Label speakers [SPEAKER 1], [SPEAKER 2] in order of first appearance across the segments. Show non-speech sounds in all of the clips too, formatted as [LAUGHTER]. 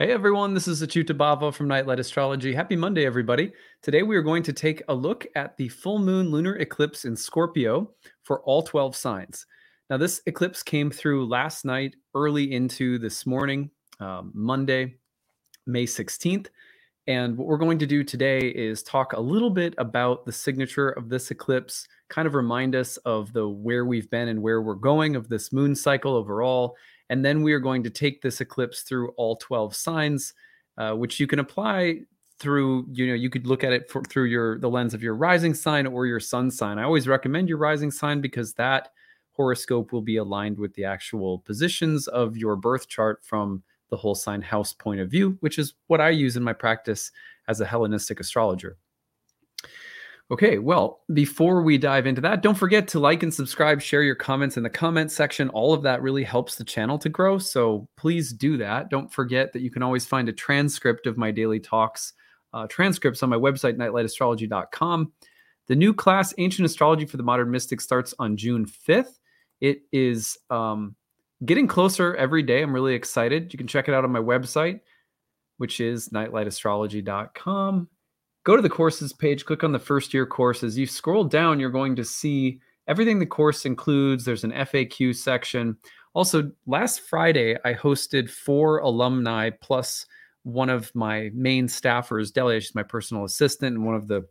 [SPEAKER 1] Hey everyone, this is Achyuta Bhava from Nightlight Astrology. Happy Monday, everybody. Today we are going to take a look at the full moon lunar eclipse in Scorpio for all 12 signs. Now, this eclipse came through last night, early into this morning, um, Monday, May 16th. And what we're going to do today is talk a little bit about the signature of this eclipse, kind of remind us of the where we've been and where we're going of this moon cycle overall, and then we are going to take this eclipse through all 12 signs, uh, which you can apply through, you know, you could look at it for, through your the lens of your rising sign or your sun sign. I always recommend your rising sign because that horoscope will be aligned with the actual positions of your birth chart from the whole sign house point of view, which is what I use in my practice as a Hellenistic astrologer. Okay, well, before we dive into that, don't forget to like and subscribe, share your comments in the comment section. All of that really helps the channel to grow. So please do that. Don't forget that you can always find a transcript of my daily talks, uh, transcripts on my website, nightlightastrology.com. The new class, Ancient Astrology for the Modern Mystic, starts on June 5th. It is um, getting closer every day. I'm really excited. You can check it out on my website, which is nightlightastrology.com go to the courses page, click on the first year courses. You scroll down, you're going to see everything the course includes. There's an FAQ section. Also, last Friday, I hosted four alumni plus one of my main staffers, Delia, she's my personal assistant and one of the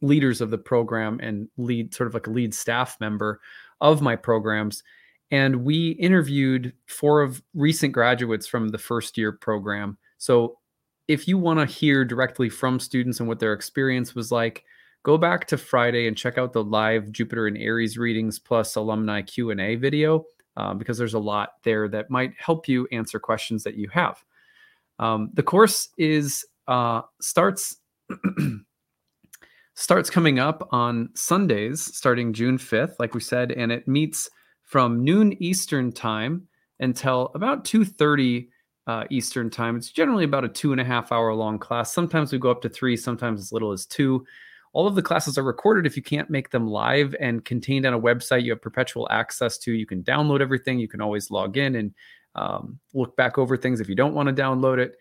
[SPEAKER 1] leaders of the program and lead sort of like a lead staff member of my programs. And we interviewed four of recent graduates from the first year program. So if you want to hear directly from students and what their experience was like, go back to Friday and check out the live Jupiter and Aries readings plus alumni Q&A video um, because there's a lot there that might help you answer questions that you have. Um, the course is uh, starts [CLEARS THROAT] starts coming up on Sundays starting June 5th, like we said, and it meets from noon Eastern time until about 2:30 uh, Eastern time. It's generally about a two and a half hour long class. Sometimes we go up to three, sometimes as little as two. All of the classes are recorded if you can't make them live and contained on a website you have perpetual access to. You can download everything. You can always log in and um, look back over things if you don't want to download it.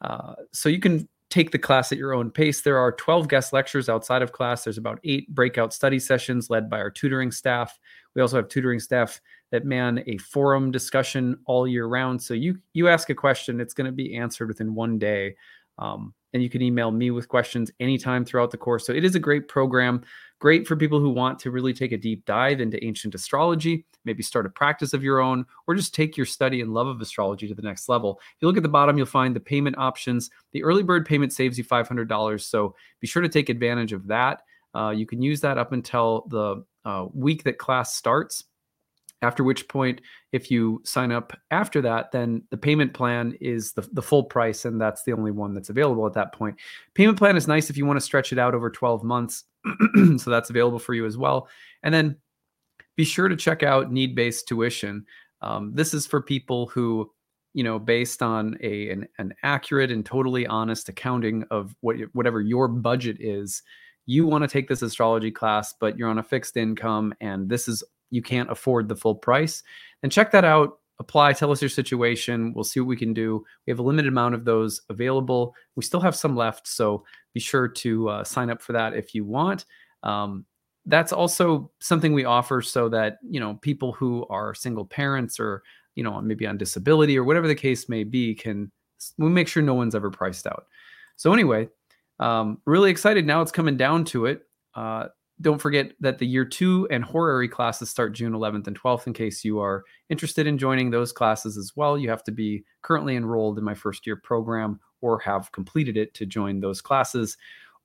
[SPEAKER 1] Uh, so you can take the class at your own pace. There are 12 guest lectures outside of class. There's about eight breakout study sessions led by our tutoring staff. We also have tutoring staff that man a forum discussion all year round. So you you ask a question, it's going to be answered within one day. Um, and you can email me with questions anytime throughout the course. So it is a great program, great for people who want to really take a deep dive into ancient astrology, maybe start a practice of your own, or just take your study and love of astrology to the next level. If you look at the bottom, you'll find the payment options. The early bird payment saves you $500. So be sure to take advantage of that. Uh, you can use that up until the uh, week that class starts. After which point, if you sign up after that, then the payment plan is the, the full price, and that's the only one that's available at that point. Payment plan is nice if you want to stretch it out over 12 months. [CLEARS THROAT] so that's available for you as well. And then be sure to check out need based tuition. Um, this is for people who, you know, based on a an, an accurate and totally honest accounting of what whatever your budget is, you want to take this astrology class, but you're on a fixed income and this is you can't afford the full price, then check that out. Apply, tell us your situation. We'll see what we can do. We have a limited amount of those available. We still have some left, so be sure to uh, sign up for that if you want. Um, that's also something we offer so that you know people who are single parents or you know maybe on disability or whatever the case may be can we make sure no one's ever priced out. So anyway, um, really excited now. It's coming down to it. Uh, don't forget that the year two and horary classes start June 11th and 12th. In case you are interested in joining those classes as well, you have to be currently enrolled in my first year program or have completed it to join those classes.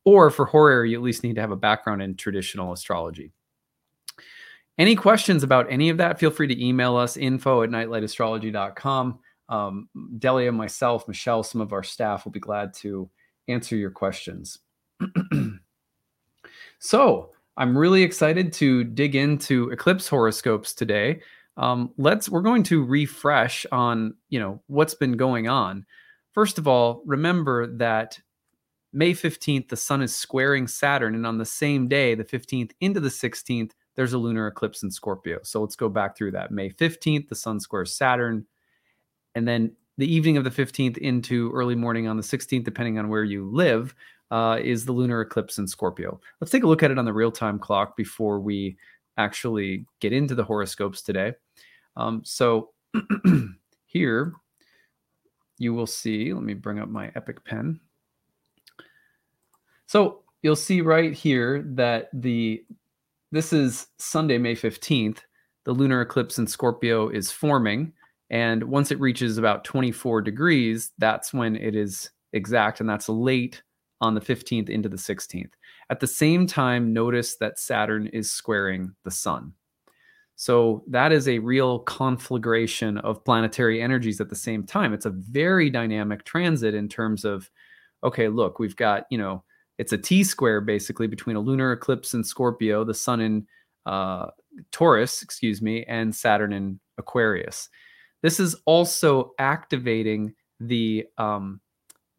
[SPEAKER 1] Or for horary, you at least need to have a background in traditional astrology. Any questions about any of that, feel free to email us info at nightlightastrology.com. Um, Delia, myself, Michelle, some of our staff will be glad to answer your questions. [CLEARS THROAT] so, I'm really excited to dig into eclipse horoscopes today. Um, let's we're going to refresh on you know what's been going on. First of all, remember that May 15th, the sun is squaring Saturn, and on the same day, the 15th into the 16th, there's a lunar eclipse in Scorpio. So let's go back through that. May 15th, the sun squares Saturn, and then the evening of the 15th into early morning on the 16th, depending on where you live, uh, is the lunar eclipse in Scorpio. Let's take a look at it on the real time clock before we actually get into the horoscopes today. Um, so [CLEARS THROAT] here you will see, let me bring up my Epic pen. So you'll see right here that the this is Sunday, May 15th. The lunar eclipse in Scorpio is forming. And once it reaches about 24 degrees, that's when it is exact. And that's late on the 15th into the 16th. At the same time, notice that Saturn is squaring the sun. So that is a real conflagration of planetary energies at the same time. It's a very dynamic transit in terms of, okay, look, we've got, you know, it's a T square basically between a lunar eclipse in Scorpio, the sun in uh, Taurus, excuse me, and Saturn in Aquarius. This is also activating the um,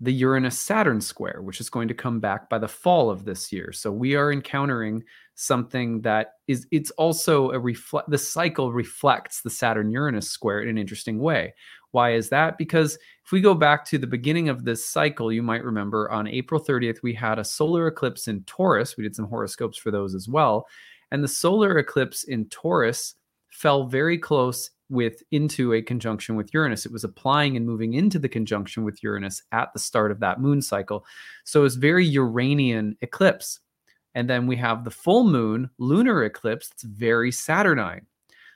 [SPEAKER 1] the Uranus Saturn square, which is going to come back by the fall of this year. So we are encountering something that is it's also a reflect the cycle reflects the Saturn Uranus square in an interesting way. Why is that? Because if we go back to the beginning of this cycle, you might remember on April 30th, we had a solar eclipse in Taurus. We did some horoscopes for those as well. And the solar eclipse in Taurus fell very close with into a conjunction with Uranus. It was applying and moving into the conjunction with Uranus at the start of that moon cycle. So it's very Uranian eclipse. And then we have the full moon lunar eclipse. It's very Saturnine.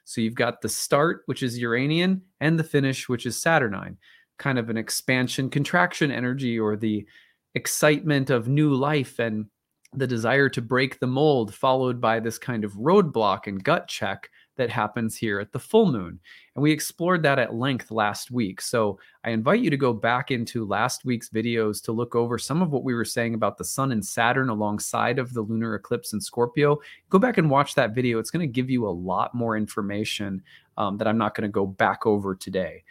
[SPEAKER 1] So you've got the start, which is Uranian, and the finish, which is Saturnine, kind of an expansion contraction energy or the excitement of new life and the desire to break the mold, followed by this kind of roadblock and gut check that happens here at the full moon. And we explored that at length last week. So I invite you to go back into last week's videos to look over some of what we were saying about the sun and Saturn alongside of the lunar eclipse in Scorpio. Go back and watch that video. It's going to give you a lot more information um, that I'm not going to go back over today.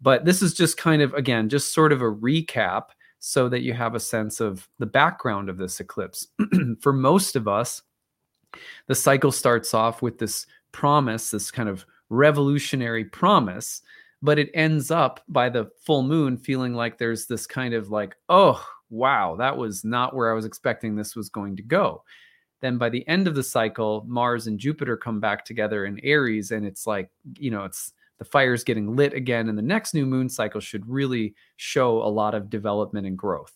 [SPEAKER 1] But this is just kind of, again, just sort of a recap so that you have a sense of the background of this eclipse. [CLEARS THROAT] For most of us, the cycle starts off with this promise, this kind of revolutionary promise, but it ends up by the full moon feeling like there's this kind of like, oh, wow, that was not where I was expecting this was going to go. Then by the end of the cycle, Mars and Jupiter come back together in Aries, and it's like, you know, it's the fire's getting lit again. And the next new moon cycle should really show a lot of development and growth.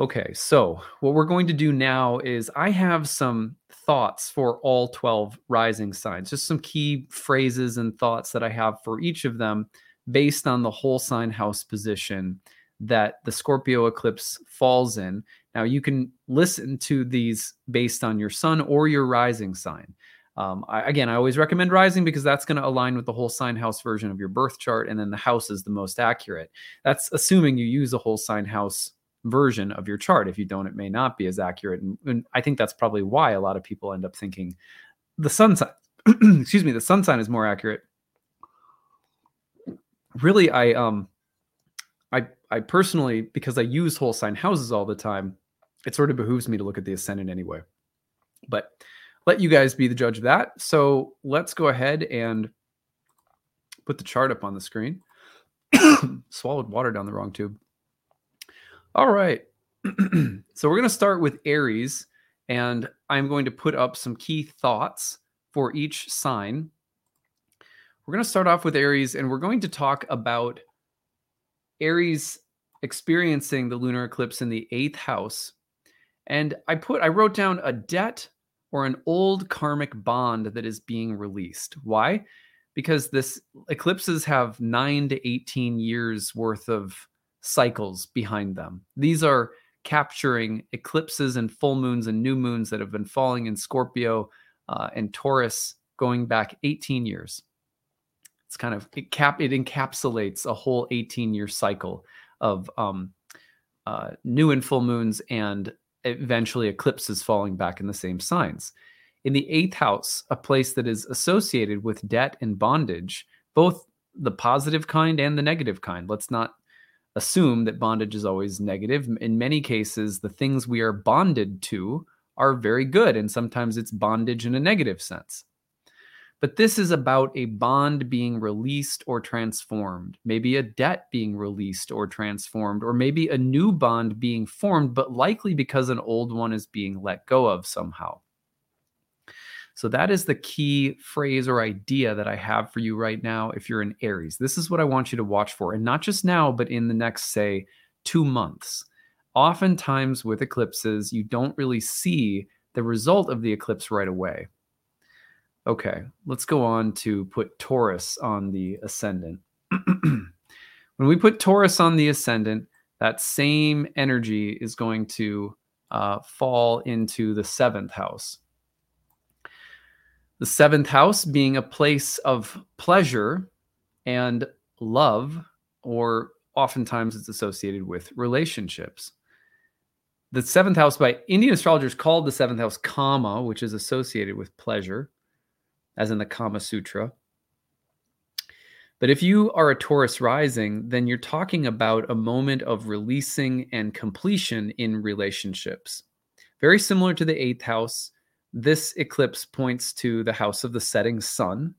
[SPEAKER 1] Okay, so what we're going to do now is I have some thoughts for all 12 rising signs, just some key phrases and thoughts that I have for each of them based on the whole sign house position that the Scorpio eclipse falls in. Now, you can listen to these based on your sun or your rising sign. Um, I, again, I always recommend rising because that's going to align with the whole sign house version of your birth chart, and then the house is the most accurate. That's assuming you use a whole sign house version of your chart. If you don't, it may not be as accurate. And, and I think that's probably why a lot of people end up thinking the sun sign, [CLEARS THROAT] excuse me, the sun sign is more accurate. Really, I um I I personally, because I use whole sign houses all the time, it sort of behooves me to look at the ascendant anyway. But let you guys be the judge of that. So let's go ahead and put the chart up on the screen. [COUGHS] Swallowed water down the wrong tube. All right. [CLEARS THROAT] so we're going to start with Aries, and I'm going to put up some key thoughts for each sign. We're going to start off with Aries, and we're going to talk about Aries experiencing the lunar eclipse in the eighth house. And I put, I wrote down a debt or an old karmic bond that is being released. Why? Because this eclipses have nine to 18 years worth of cycles behind them. These are capturing eclipses and full moons and new moons that have been falling in Scorpio uh, and Taurus going back 18 years. It's kind of it cap it encapsulates a whole 18 year cycle of um, uh, new and full moons and eventually eclipses falling back in the same signs. In the eighth house, a place that is associated with debt and bondage, both the positive kind and the negative kind. Let's not assume that bondage is always negative. In many cases, the things we are bonded to are very good, and sometimes it's bondage in a negative sense. But this is about a bond being released or transformed, maybe a debt being released or transformed, or maybe a new bond being formed, but likely because an old one is being let go of somehow. So that is the key phrase or idea that I have for you right now if you're in Aries. This is what I want you to watch for, and not just now, but in the next, say, two months. Oftentimes with eclipses, you don't really see the result of the eclipse right away. Okay, let's go on to put Taurus on the ascendant. [CLEARS THROAT] when we put Taurus on the ascendant, that same energy is going to uh, fall into the seventh house. The seventh house being a place of pleasure and love, or oftentimes it's associated with relationships. The seventh house by Indian astrologers called the seventh house Kama, which is associated with pleasure as in the Kama Sutra. But if you are a Taurus rising, then you're talking about a moment of releasing and completion in relationships. Very similar to the eighth house, this eclipse points to the house of the setting sun,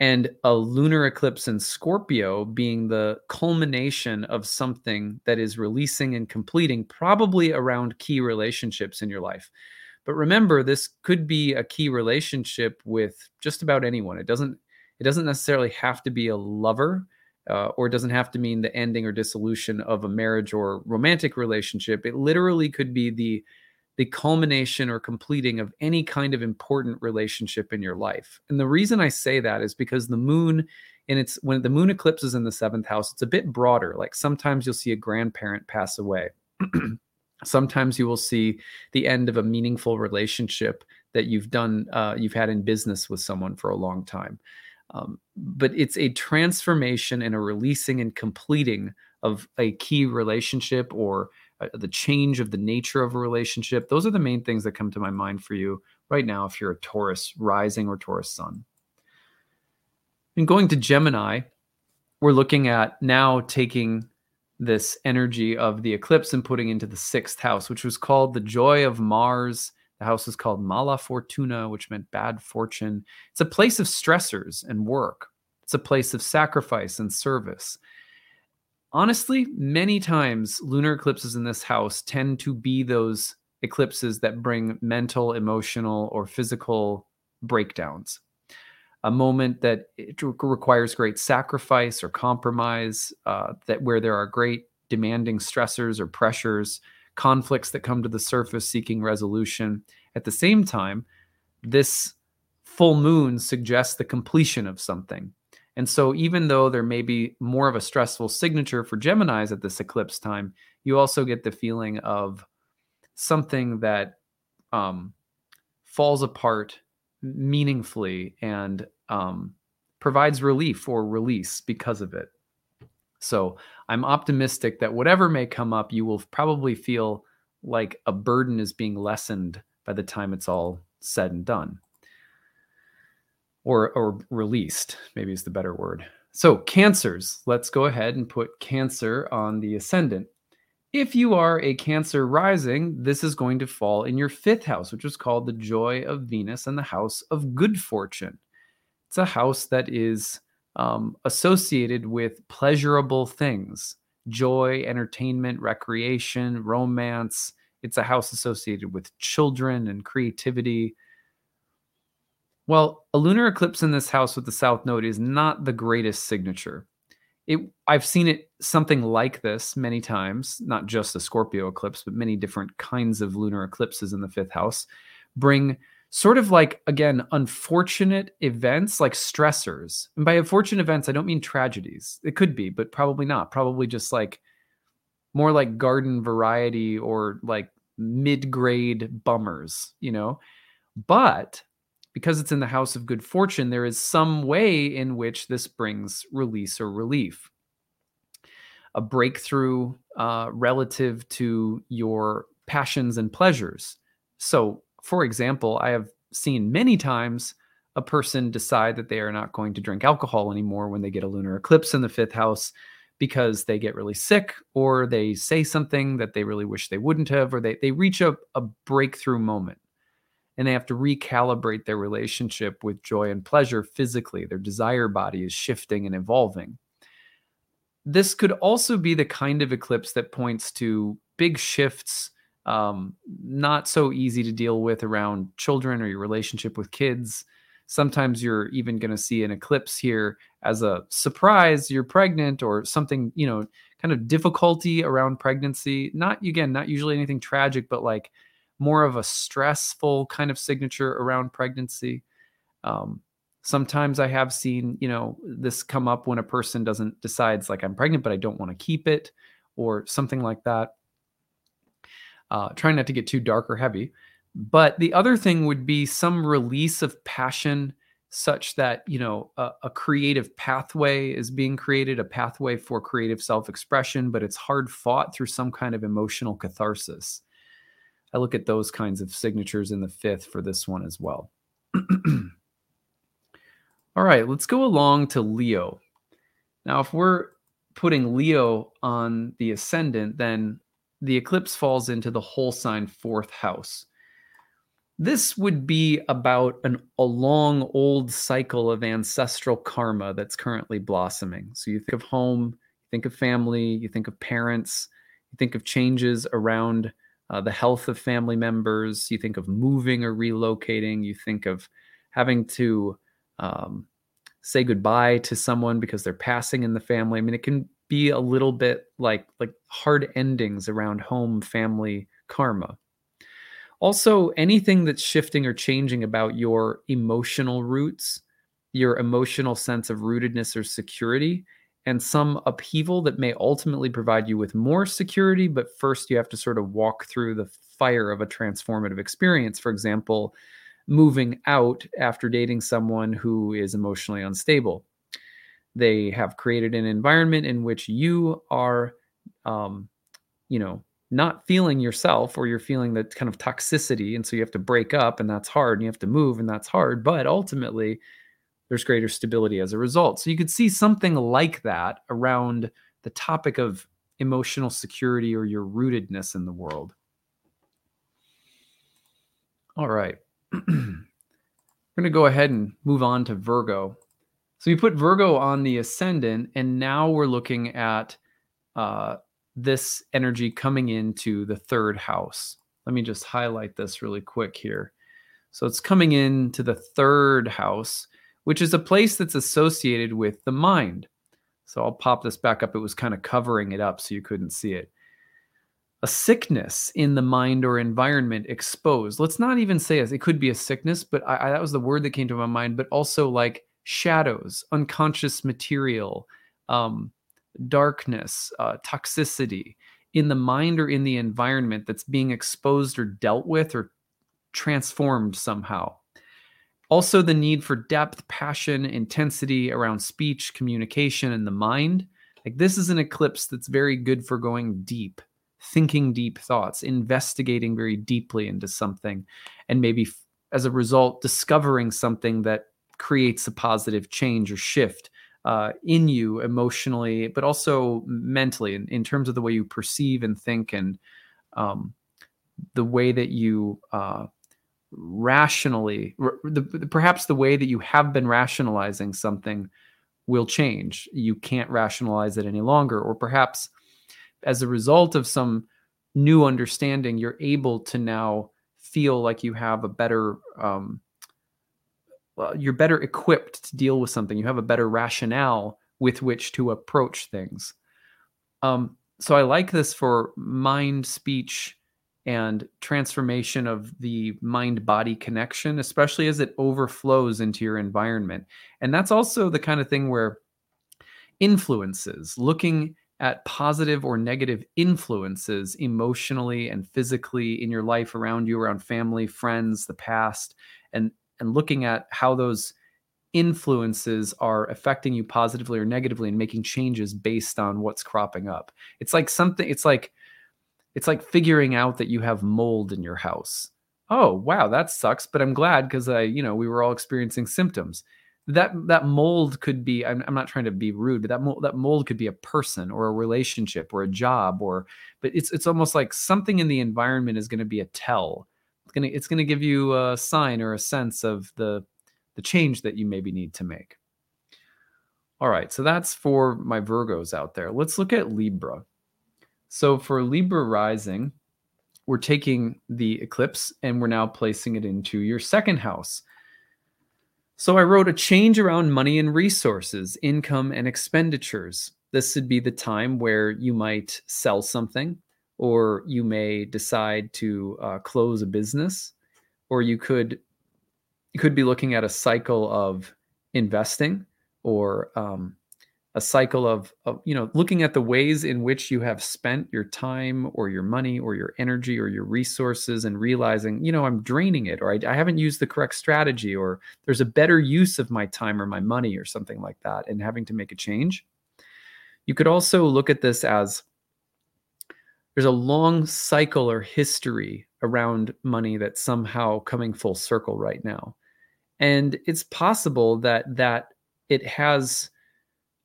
[SPEAKER 1] and a lunar eclipse in Scorpio being the culmination of something that is releasing and completing, probably around key relationships in your life. But remember, this could be a key relationship with just about anyone. It doesn't it doesn't necessarily have to be a lover, uh, or it doesn't have to mean the ending or dissolution of a marriage or romantic relationship. It literally could be the the culmination or completing of any kind of important relationship in your life. And the reason I say that is because the moon and it's when the moon eclipses in the seventh house, it's a bit broader. Like sometimes you'll see a grandparent pass away. [CLEARS THROAT] sometimes you will see the end of a meaningful relationship that you've done uh, you've had in business with someone for a long time um, but it's a transformation and a releasing and completing of a key relationship or Uh, the change of the nature of a relationship those are the main things that come to my mind for you right now if you're a taurus rising or taurus sun and going to gemini we're looking at now taking this energy of the eclipse and putting into the sixth house, which was called the joy of Mars. The house is called Mala Fortuna, which meant bad fortune. It's a place of stressors and work. It's a place of sacrifice and service. Honestly, many times lunar eclipses in this house tend to be those eclipses that bring mental, emotional, or physical breakdowns a moment that requires great sacrifice or compromise, uh, that where there are great demanding stressors or pressures, conflicts that come to the surface seeking resolution. At the same time, this full moon suggests the completion of something. And so, even though there may be more of a stressful signature for Geminis at this eclipse time, you also get the feeling of something that um, falls apart meaningfully and um, provides relief or release because of it. So I'm optimistic that whatever may come up, you will probably feel like a burden is being lessened by the time it's all said and done. Or, or released, maybe is the better word. So, cancers, let's go ahead and put Cancer on the ascendant. If you are a Cancer rising, this is going to fall in your fifth house, which is called the joy of Venus and the house of good fortune. It's a house that is um, associated with pleasurable things joy, entertainment, recreation, romance. It's a house associated with children and creativity. Well, a lunar eclipse in this house with the south node is not the greatest signature it I've seen it something like this many times, not just a Scorpio eclipse, but many different kinds of lunar eclipses in the fifth house bring sort of like again unfortunate events like stressors. And by unfortunate events, I don't mean tragedies. It could be, but probably not. Probably just like more like garden variety or like mid-grade bummers, you know. But because it's in the house of good fortune, there is some way in which this brings release or relief. A breakthrough uh, relative to your passions and pleasures. So, for example, I have seen many times a person decide that they are not going to drink alcohol anymore when they get a lunar eclipse in the fifth house because they get really sick or they say something that they really wish they wouldn't have or they, they reach a, a breakthrough moment and they have to recalibrate their relationship with joy and pleasure physically. Their desire body is shifting and evolving. This could also be the kind of eclipse that points to big shifts, um, not so easy to deal with around children or your relationship with kids. Sometimes you're even going to see an eclipse here as a surprise you're pregnant or something, you know, kind of difficulty around pregnancy. Not, again, not usually anything tragic, but like more of a stressful kind of signature around pregnancy. Um, sometimes I have seen, you know, this come up when a person doesn't decides like I'm pregnant, but I don't want to keep it or something like that. Uh, trying not to get too dark or heavy. But the other thing would be some release of passion such that, you know, a, a creative pathway is being created, a pathway for creative self expression, but it's hard fought through some kind of emotional catharsis. I look at those kinds of signatures in the fifth for this one as well. [CLEARS THROAT] All right, let's go along to Leo. Now, if we're putting Leo on the ascendant, then the eclipse falls into the whole sign fourth house. This would be about an, a long old cycle of ancestral karma that's currently blossoming. So you think of home, you think of family, you think of parents, you think of changes around uh, the health of family members. You think of moving or relocating. You think of having to um, say goodbye to someone because they're passing in the family. I mean, it can be a little bit like like hard endings around home family karma. Also, anything that's shifting or changing about your emotional roots, your emotional sense of rootedness or security, and some upheaval that may ultimately provide you with more security. But first, you have to sort of walk through the fire of a transformative experience. For example, moving out after dating someone who is emotionally unstable. They have created an environment in which you are, um, you know, not feeling yourself or you're feeling that kind of toxicity. And so you have to break up, and that's hard, and you have to move, and that's hard. But ultimately, there's greater stability as a result. So you could see something like that around the topic of emotional security or your rootedness in the world. All right. We're going to go ahead and move on to Virgo. So you put Virgo on the ascendant, and now we're looking at uh, this energy coming into the third house. Let me just highlight this really quick here. So it's coming into the third house, which is a place that's associated with the mind. So I'll pop this back up. It was kind of covering it up so you couldn't see it. A sickness in the mind or environment exposed. Let's not even say it could be a sickness, but I, I, that was the word that came to my mind. But also like shadows, unconscious material, um, darkness, uh, toxicity in the mind or in the environment that's being exposed or dealt with or transformed somehow. Also, the need for depth, passion, intensity around speech, communication, and the mind. Like, this is an eclipse that's very good for going deep, thinking deep thoughts, investigating very deeply into something, and maybe as a result, discovering something that creates a positive change or shift uh, in you emotionally, but also mentally in, in, terms of the way you perceive and think and um, the way that you uh, rationally the, the, perhaps the way that you have been rationalizing something will change. You can't rationalize it any longer. Or perhaps as a result of some new understanding you're able to now feel like you have a better um, well, you're better equipped to deal with something. You have a better rationale with which to approach things. Um, so i like this for mind speech and transformation of the mind body connection, especially as it overflows into your environment. And that's also the kind of thing where influences, looking at positive or negative influences emotionally and physically in your life around you, around family, friends, the past, and, and looking at how those influences are affecting you positively or negatively and making changes based on what's cropping up. It's like something, it's like, it's like figuring out that you have mold in your house. Oh, wow, that sucks, but I'm glad because I, you know, we were all experiencing symptoms. That that mold could be I'm, I'm not trying to be rude, but that mold, that mold could be a person or a relationship or a job or but it's it's almost like something in the environment is going to be a tell It's gonna it's gonna give you a sign or a sense of the the change that you maybe need to make. All right, so that's for my Virgos out there. Let's look at Libra. So for Libra rising, we're taking the eclipse and we're now placing it into your second house. So I wrote a change around money and resources, income and expenditures. This would be the time where you might sell something, or you may decide to uh, close a business, or you could you could be looking at a cycle of investing or um, a cycle of, of you know looking at the ways in which you have spent your time or your money or your energy or your resources and realizing you know i'm draining it or I, I, haven't used the correct strategy or there's a better use of my time or my money or something like that and having to make a change. You could also look at this as there's a long cycle or history around money that's somehow coming full circle right now. And it's possible that that it has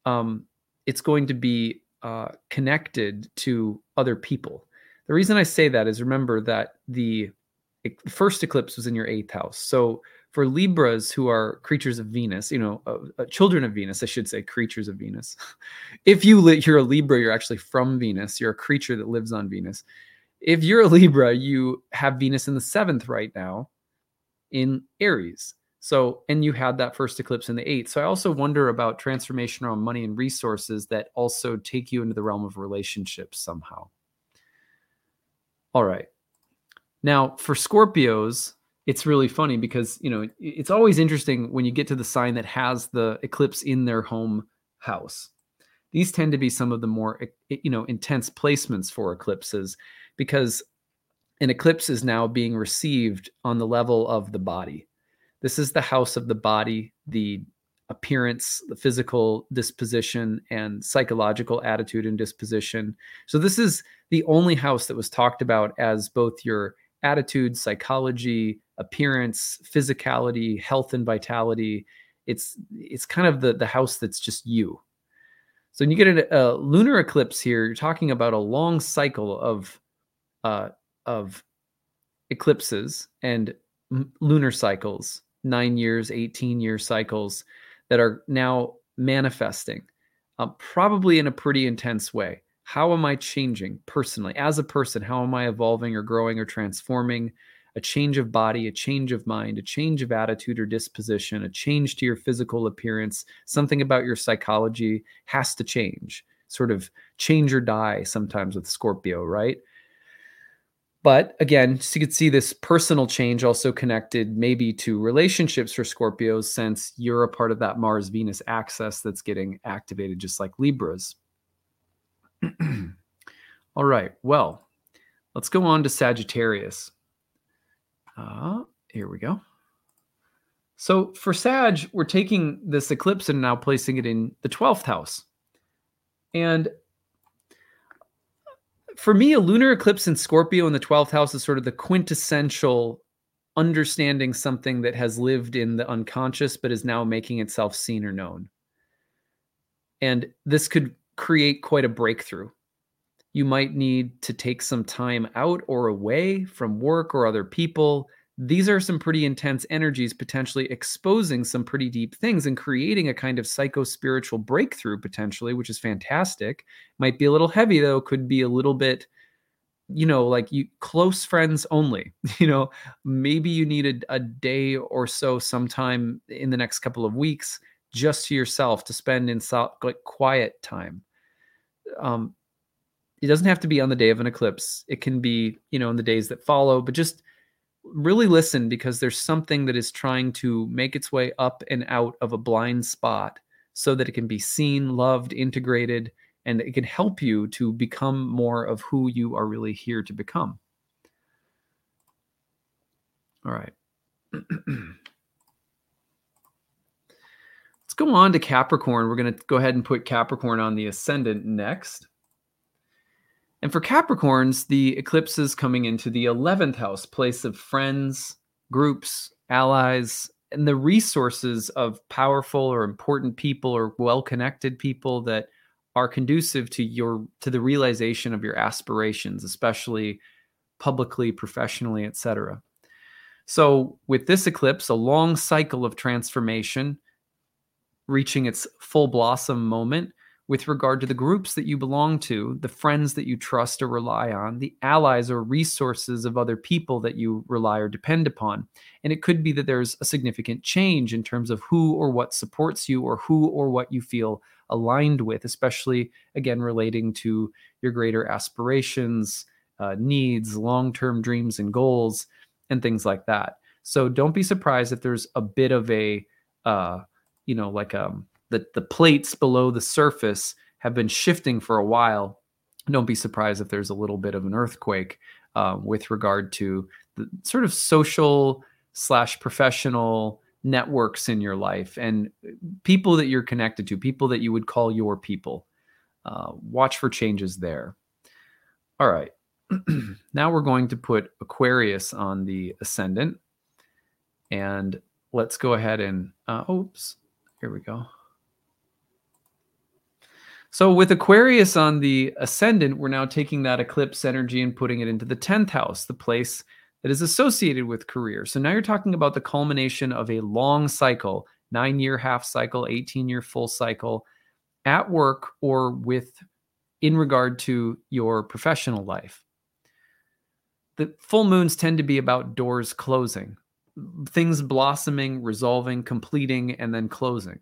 [SPEAKER 1] um, it's going to be uh, connected to other people. The reason I say that is remember that the first eclipse was in your eighth house. So for Libras who are creatures of Venus, you know, uh, uh, children of Venus, I should say, creatures of Venus. [LAUGHS] if you li- you're a Libra, you're actually from Venus. You're a creature that lives on Venus. If you're a Libra, you have Venus in the seventh right now in Aries. So, and you had that first eclipse in the eighth. So, I also wonder about transformation around money and resources that also take you into the realm of relationships somehow. All right. Now, for Scorpios, it's really funny because, you know, it's always interesting when you get to the sign that has the eclipse in their home house. These tend to be some of the more, you know, intense placements for eclipses because an eclipse is now being received on the level of the body this is the house of the body, the appearance, the physical disposition, and psychological attitude and disposition. So, this is the only house that was talked about as both your attitude, psychology, appearance, physicality, health, and vitality. It's it's kind of the the house that's just you. So when you get a, a lunar eclipse here, you're talking about a long cycle of uh, of eclipses and lunar cycles nine years, 18 year cycles that are now manifesting, uh, probably in a pretty intense way. How am I changing personally as a person? How am I evolving or growing or transforming? A change of body, a change of mind, a change of attitude or disposition, a change to your physical appearance, something about your psychology has to change. Sort of change or die sometimes with Scorpio, right? But again, so you could see this personal change also connected maybe to relationships for Scorpios, since you're a part of that Mars Venus axis that's getting activated, just like Libras. [CLEARS THROAT] All right, well, let's go on to Sagittarius. Uh, here we go. So for Sag, we're taking this eclipse and now placing it in the 12th house. And for me, a lunar eclipse in Scorpio in the 12th house is sort of the quintessential understanding something that has lived in the unconscious but is now making itself seen or known. And this could create quite a breakthrough. You might need to take some time out or away from work or other people these are some pretty intense energies potentially exposing some pretty deep things and creating a kind of psycho spiritual breakthrough potentially which is fantastic. Might be a little heavy though. Could be a little bit you know like you close friends only. [LAUGHS] You know maybe you needed a day or so sometime in the next couple of weeks just to yourself to spend in like quiet time. Um it doesn't have to be on the day of an eclipse. It can be you know in the days that follow but just really listen because there's something that is trying to make its way up and out of a blind spot so that it can be seen, loved, integrated, and it can help you to become more of who you are really here to become. All right. [CLEARS THROAT] Let's go on to Capricorn. We're going to go ahead and put Capricorn on the ascendant next. And for Capricorns, the eclipse is coming into the 11th house, place of friends, groups, allies, and the resources of powerful or important people or well-connected people that are conducive to your to the realization of your aspirations, especially publicly, professionally, etc. So, with this eclipse, a long cycle of transformation reaching its full blossom moment with regard to the groups that you belong to, the friends that you trust or rely on, the allies or resources of other people that you rely or depend upon. And it could be that there's a significant change in terms of who or what supports you or who or what you feel aligned with, especially again relating to your greater aspirations, uh, needs, long term dreams and goals, and things like that. So don't be surprised if there's a bit of a, uh, you know, like um, the, the plates below the surface have been shifting for a while. Don't be surprised if there's a little bit of an earthquake um, with regard to the sort of social slash professional networks in your life and people that you're connected to, people that you would call your people. Uh, watch for changes there. All right. [CLEARS THROAT] now we're going to put Aquarius on the ascendant. And let's go ahead and, uh, oops, here we go. So with Aquarius on the ascendant, we're now taking that eclipse energy and putting it into the 10th house, the place that is associated with career. So now you're talking about the culmination of a long cycle, nine year half cycle, 18 year full cycle at work or with in regard to your professional life. The full moons tend to be about doors closing, things blossoming, resolving, completing, and then closing.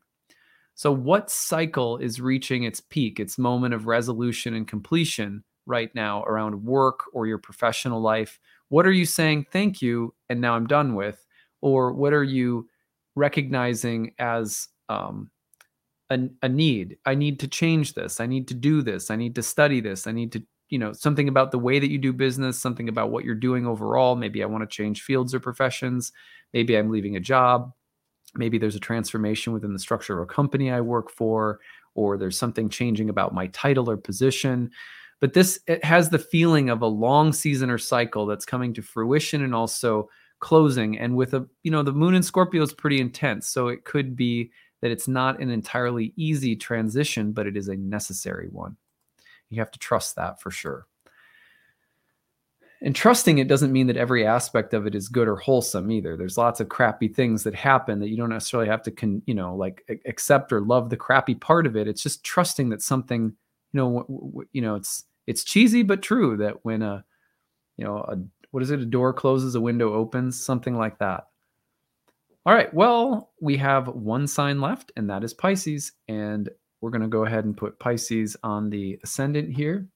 [SPEAKER 1] So, what cycle is reaching its peak, its moment of resolution and completion right now around work or your professional life? What are you saying, thank you, and now I'm done with? Or what are you recognizing as um, a, a need? I need to change this. I need to do this. I need to study this. I need to, you know, something about the way that you do business, something about what you're doing overall. Maybe I want to change fields or professions. Maybe I'm leaving a job maybe there's a transformation within the structure of a company I work for, or there's something changing about my title or position. But this it has the feeling of a long season or cycle that's coming to fruition and also closing. And with a, you know, the moon in Scorpio is pretty intense. So it could be that it's not an entirely easy transition, but it is a necessary one. You have to trust that for sure and trusting it doesn't mean that every aspect of it is good or wholesome either. There's lots of crappy things that happen that you don't necessarily have to con, you know like accept or love the crappy part of it. It's just trusting that something you know w- w- you know it's it's cheesy but true that when a you know a what is it? A door closes a window opens something like that. All right. Well we have one sign left and that is pisces. And we're going to go ahead and put pisces on the ascendant here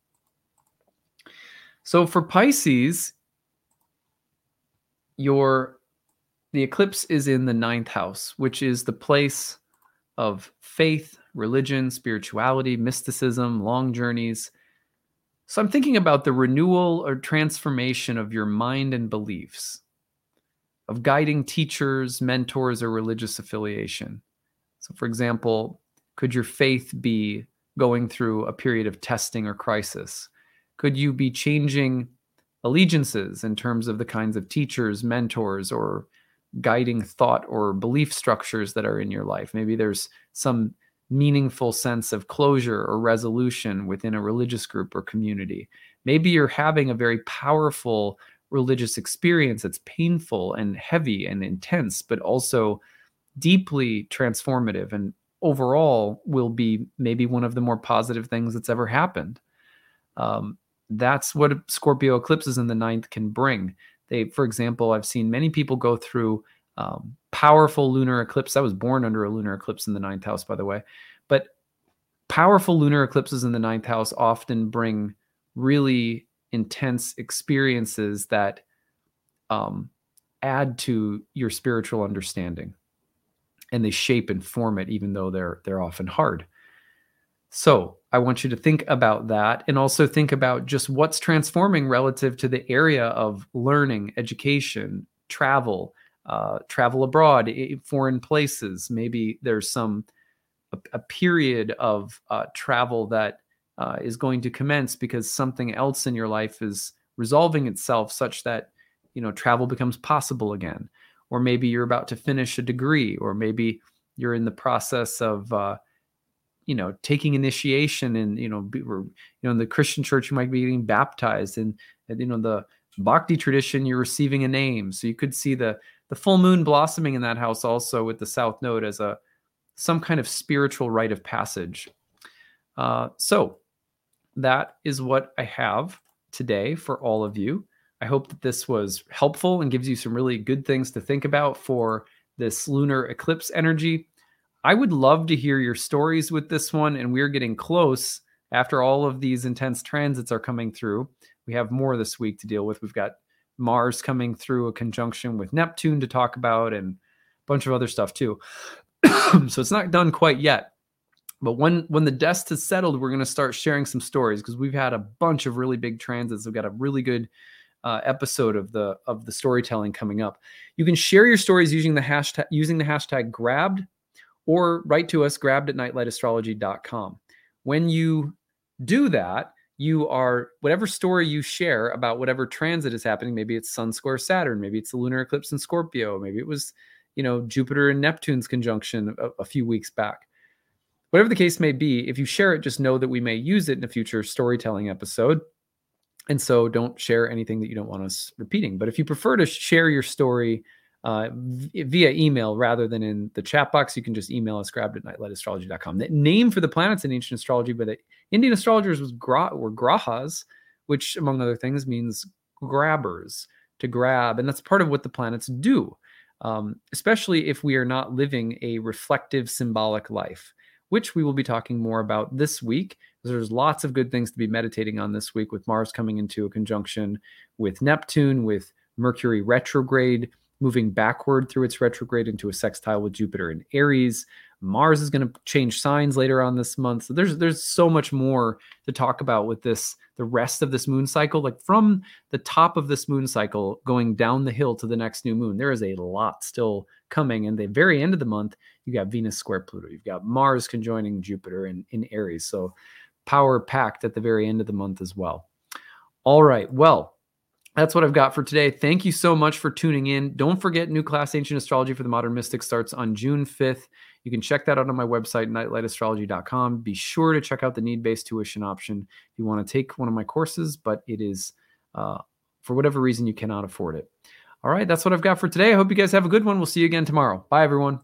[SPEAKER 1] so for Pisces, your the eclipse is in the ninth house, which is the place of faith, religion, spirituality, mysticism, long journeys. So I'm thinking about the renewal or transformation of your mind and beliefs, of guiding teachers, mentors, or religious affiliation. So, for example, could your faith be going through a period of testing or crisis? Could you be changing allegiances in terms of the kinds of teachers, mentors, or guiding thought or belief structures that are in your life? Maybe there's some meaningful sense of closure or resolution within a religious group or community. Maybe you're having a very powerful religious experience that's painful and heavy and intense, but also deeply transformative and overall will be maybe one of the more positive things that's ever happened. Um, that's what Scorpio eclipses in the ninth can bring. They, for example, I've seen many people go through um, powerful lunar eclipse. I was born under a lunar eclipse in the ninth house, by the way. But powerful lunar eclipses in the ninth house often bring really intense experiences that um, add to your spiritual understanding, and they shape and form it, even though they're they're often hard. So I want you to think about that and also think about just what's transforming relative to the area of learning, education, travel, uh, travel abroad, foreign places. Maybe there's some a, a period of uh, travel that uh, is going to commence because something else in your life is resolving itself such that you know travel becomes possible again or maybe you're about to finish a degree or maybe you're in the process of uh, you know taking initiation and you know be, or, you know in the christian church you might be getting baptized and, and you know the Bhakti tradition, you're receiving a name. So you could see the the full moon blossoming in that house also with the south node as a some kind of spiritual rite of passage. Uh, so that is what I have today for all of you. I hope that this was helpful and gives you some really good things to think about for this lunar eclipse energy. I would love to hear your stories with this one, and we're getting close after all of these intense transits are coming through. We have more this week to deal with. We've got Mars coming through a conjunction with Neptune to talk about, and a bunch of other stuff too. [COUGHS] so it's not done quite yet. But when when the dust has settled, we're going to start sharing some stories because we've had a bunch of really big transits. We've got a really good uh, episode of the of the storytelling coming up. You can share your stories using the hashtag using the hashtag grabbed or write to us grabbed at nightlightastrology.com. When you do that, you are whatever story you share about whatever transit is happening. Maybe it's Sun square Saturn, maybe it's the lunar eclipse in Scorpio, maybe it was you know Jupiter and Neptune's conjunction a, a few weeks back. Whatever the case may be, if you share it, just know that we may use it in a future storytelling episode. And so don't share anything that you don't want us repeating. But if you prefer to share your story uh, via email rather than in the chat box, you can just email us grabbed at nightlightastrology.com. The name for the planets in ancient astrology, but the Indian astrologers was gra- were grahas, which among other things means grabbers to grab. And that's part of what the planets do, um, especially if we are not living a reflective symbolic life, which we will be talking more about this week there's lots of good things to be meditating on this week with Mars coming into a conjunction with Neptune, with Mercury retrograde, moving backward through its retrograde into a sextile with Jupiter in Aries. Mars is going to change signs later on this month. So there's there's so much more to talk about with this the rest of this moon cycle like from the top of this moon cycle going down the hill to the next new moon. There is a lot still coming and the very end of the month you got Venus square Pluto. You've got Mars conjoining Jupiter in in Aries. So power packed at the very end of the month as well. All right. Well, that's what I've got for today. Thank you so much for tuning in. Don't forget, new class Ancient Astrology for the Modern Mystic starts on June 5th. You can check that out on my website, nightlightastrology.com. Be sure to check out the need based tuition option if you want to take one of my courses, but it is, uh, for whatever reason, you cannot afford it. All right, that's what I've got for today. I hope you guys have a good one. We'll see you again tomorrow. Bye, everyone.